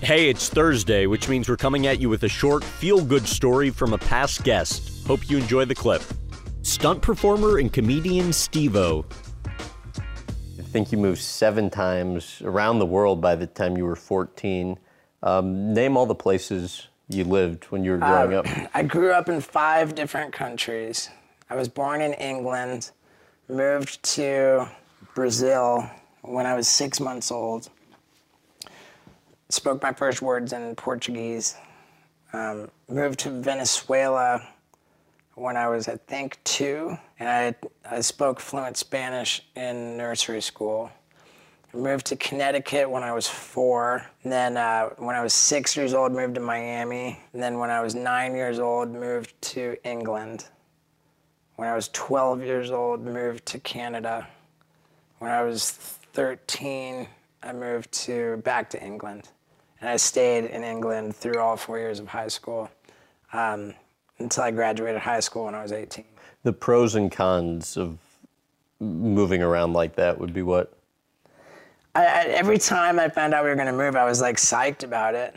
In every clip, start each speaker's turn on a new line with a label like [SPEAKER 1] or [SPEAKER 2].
[SPEAKER 1] Hey, it's Thursday, which means we're coming at you with a short, feel good story from a past guest. Hope you enjoy the clip. Stunt performer and comedian Steve O.
[SPEAKER 2] I think you moved seven times around the world by the time you were 14. Um, name all the places you lived when you were growing up.
[SPEAKER 3] I grew up in five different countries. I was born in England, moved to Brazil when I was six months old, spoke my first words in Portuguese, um, moved to Venezuela when I was, I think, two, and I, I spoke fluent Spanish in nursery school. Moved to Connecticut when I was four. And then uh, when I was six years old, moved to Miami. And then when I was nine years old, moved to England. When I was 12 years old, moved to Canada. When I was 13, I moved to back to England. And I stayed in England through all four years of high school um, until I graduated high school when I was 18.
[SPEAKER 2] The pros and cons of moving around like that would be what?
[SPEAKER 3] I, I, every time I found out we were going to move, I was like psyched about it.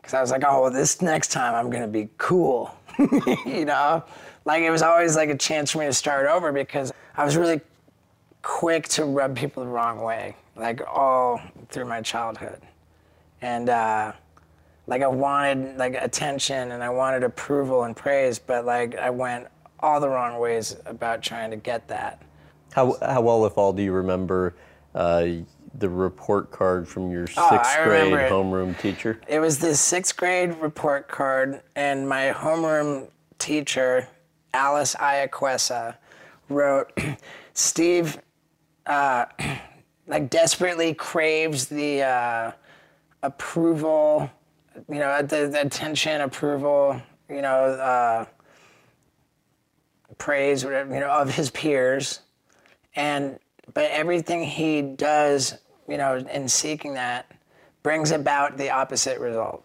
[SPEAKER 3] Because I was like, oh, well, this next time I'm going to be cool. you know? Like it was always like a chance for me to start over because I was really quick to rub people the wrong way, like all through my childhood. And uh, like I wanted like attention and I wanted approval and praise, but like I went all the wrong ways about trying to get that.
[SPEAKER 2] How, how well, if all, do you remember uh, the report card from your sixth
[SPEAKER 3] Oh, I
[SPEAKER 2] grade
[SPEAKER 3] remember it.
[SPEAKER 2] homeroom teacher?
[SPEAKER 3] It was the sixth grade report card, and my homeroom teacher, Alice Iaquesa, wrote, Steve, uh, like desperately craves the uh, approval, you know, the, the attention, approval, you know, uh, praise, whatever, you know, of his peers, and but everything he does, you know, in seeking that, brings about the opposite result,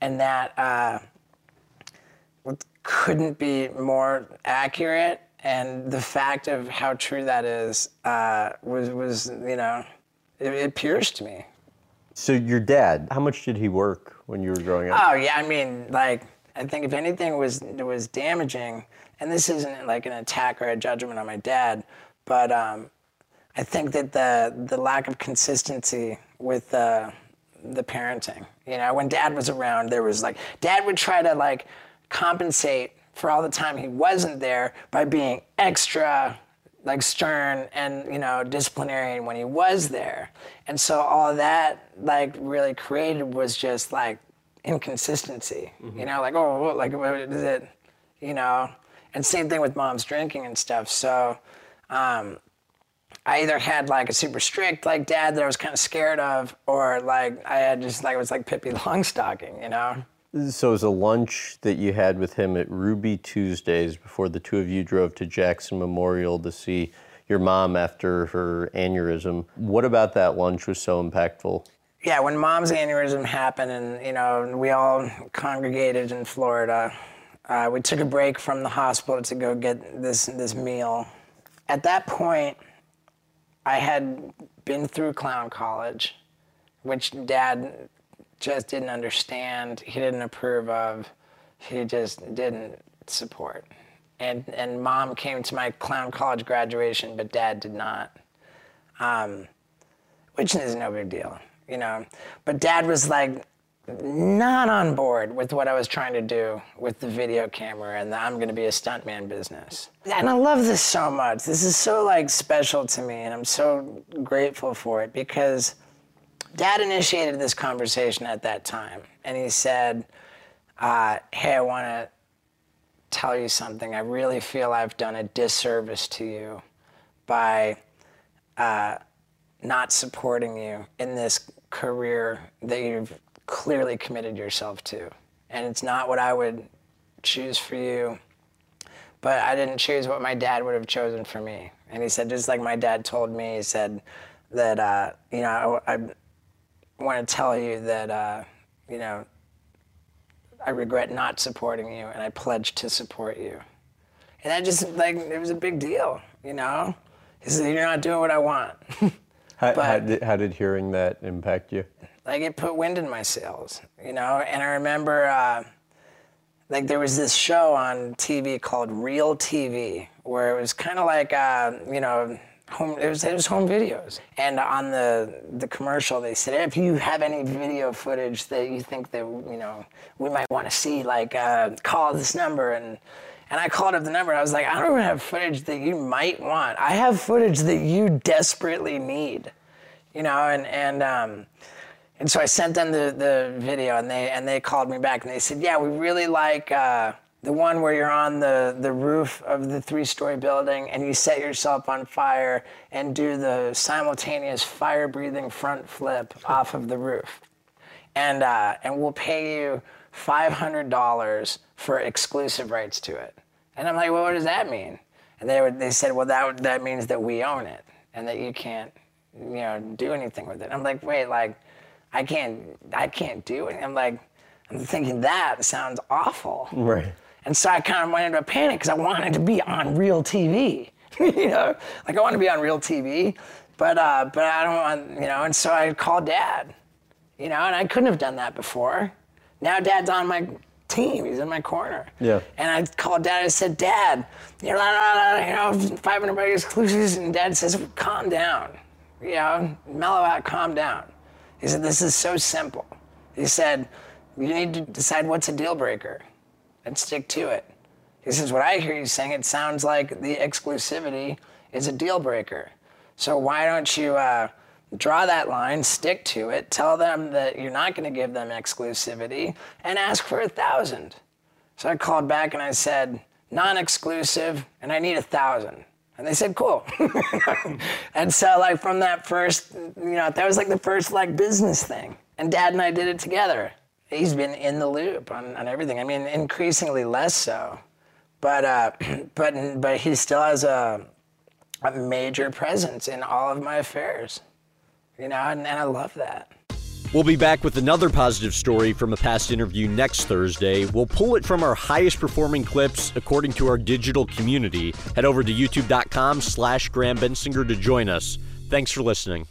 [SPEAKER 3] and that uh, couldn't be more accurate. And the fact of how true that is uh, was was you know, it, it pierced me.
[SPEAKER 2] So, your dad, how much did he work when you were growing up?
[SPEAKER 3] Oh yeah, I mean, like I think if anything was was damaging, and this isn't like an attack or a judgment on my dad, but um, I think that the the lack of consistency with uh, the parenting. You know, when dad was around, there was like dad would try to like compensate for all the time he wasn't there by being extra like stern and you know disciplinarian when he was there. And so all that like really created was just like inconsistency you know like oh what, like what is it you know? And same thing with mom's drinking and stuff. So um, I either had like a super strict like dad that I was kind of scared of, or like I had just like it was like Pippi Longstocking, you know.
[SPEAKER 2] So it was a lunch that you had with him at Ruby Tuesdays before the two of you drove to Jackson Memorial to see your mom after her aneurysm. What about that lunch was so impactful?
[SPEAKER 3] Yeah, when mom's aneurysm happened, and you know we all congregated in Florida, uh, we took a break from the hospital to go get this this meal. At that point, I had been through clown college, which dad just didn't understand. He didn't approve of. He just didn't support. And and mom came to my clown college graduation, but dad did not. Um, which is no big deal, you know. But dad was like not on board with what I was trying to do with the video camera and the I'm gonna be a stuntman business. And I love this so much. This is so like special to me and I'm so grateful for it because dad initiated this conversation at that time and he said, uh, hey, I wanna tell you something. I really feel I've done a disservice to you by uh, not supporting you in this career that you've clearly committed yourself to. And it's not what I would choose for you, but I didn't choose what my dad would have chosen for me. And he said, just like my dad told me, he said that, uh, you know, I want to tell you that, uh, you know, I regret not supporting you and I pledge to support you. And that just, like, it was a big deal, you know? He said, you're not doing what I want.
[SPEAKER 2] How, how, did, how did hearing that impact you?
[SPEAKER 3] Like it put wind in my sails, you know. And I remember, uh, like there was this show on TV called Real TV, where it was kind of like, uh, you know, home. It was it was home videos. And on the the commercial, they said, if you have any video footage that you think that you know we might want to see, like uh, call this number and. And I called up the number. I was like, I don't have footage that you might want. I have footage that you desperately need, you know. And and um, and so I sent them the, the video, and they and they called me back, and they said, yeah, we really like uh, the one where you're on the the roof of the three-story building, and you set yourself on fire and do the simultaneous fire-breathing front flip off of the roof, and uh, and we'll pay you five hundred dollars for exclusive rights to it. And I'm like, well, what does that mean? And they would, they said, well, that that means that we own it and that you can't, you know, do anything with it. I'm like, wait, like, I can't, I can't do it. I'm like, I'm thinking that sounds awful.
[SPEAKER 2] Right.
[SPEAKER 3] And so I kind of went into a panic because I wanted to be on real TV. you know, like I want to be on real TV, but uh, but I don't want, you know. And so I called Dad, you know, and I couldn't have done that before. Now Dad's on my team. He's in my corner.
[SPEAKER 2] Yeah.
[SPEAKER 3] And I called dad. I said, Dad, you know, you know 500 bucks exclusives. And dad says, calm down. You know, mellow out, calm down. He said, this is so simple. He said, you need to decide what's a deal breaker and stick to it. He says, what I hear you saying, it sounds like the exclusivity is a deal breaker. So why don't you uh, draw that line, stick to it, tell them that you're not going to give them exclusivity, and ask for a thousand. So I called back and I said, non-exclusive, and I need a thousand. And they said, cool. and so like from that first, you know, that was like the first like business thing. And dad and I did it together. He's been in the loop on, on everything. I mean, increasingly less so. But, uh, but, but he still has a, a major presence in all of my affairs you know, and, and I love that.
[SPEAKER 1] We'll be back with another positive story from a past interview next Thursday. We'll pull it from our highest performing clips according to our digital community. Head over to youtube.com slash Graham Bensinger to join us. Thanks for listening.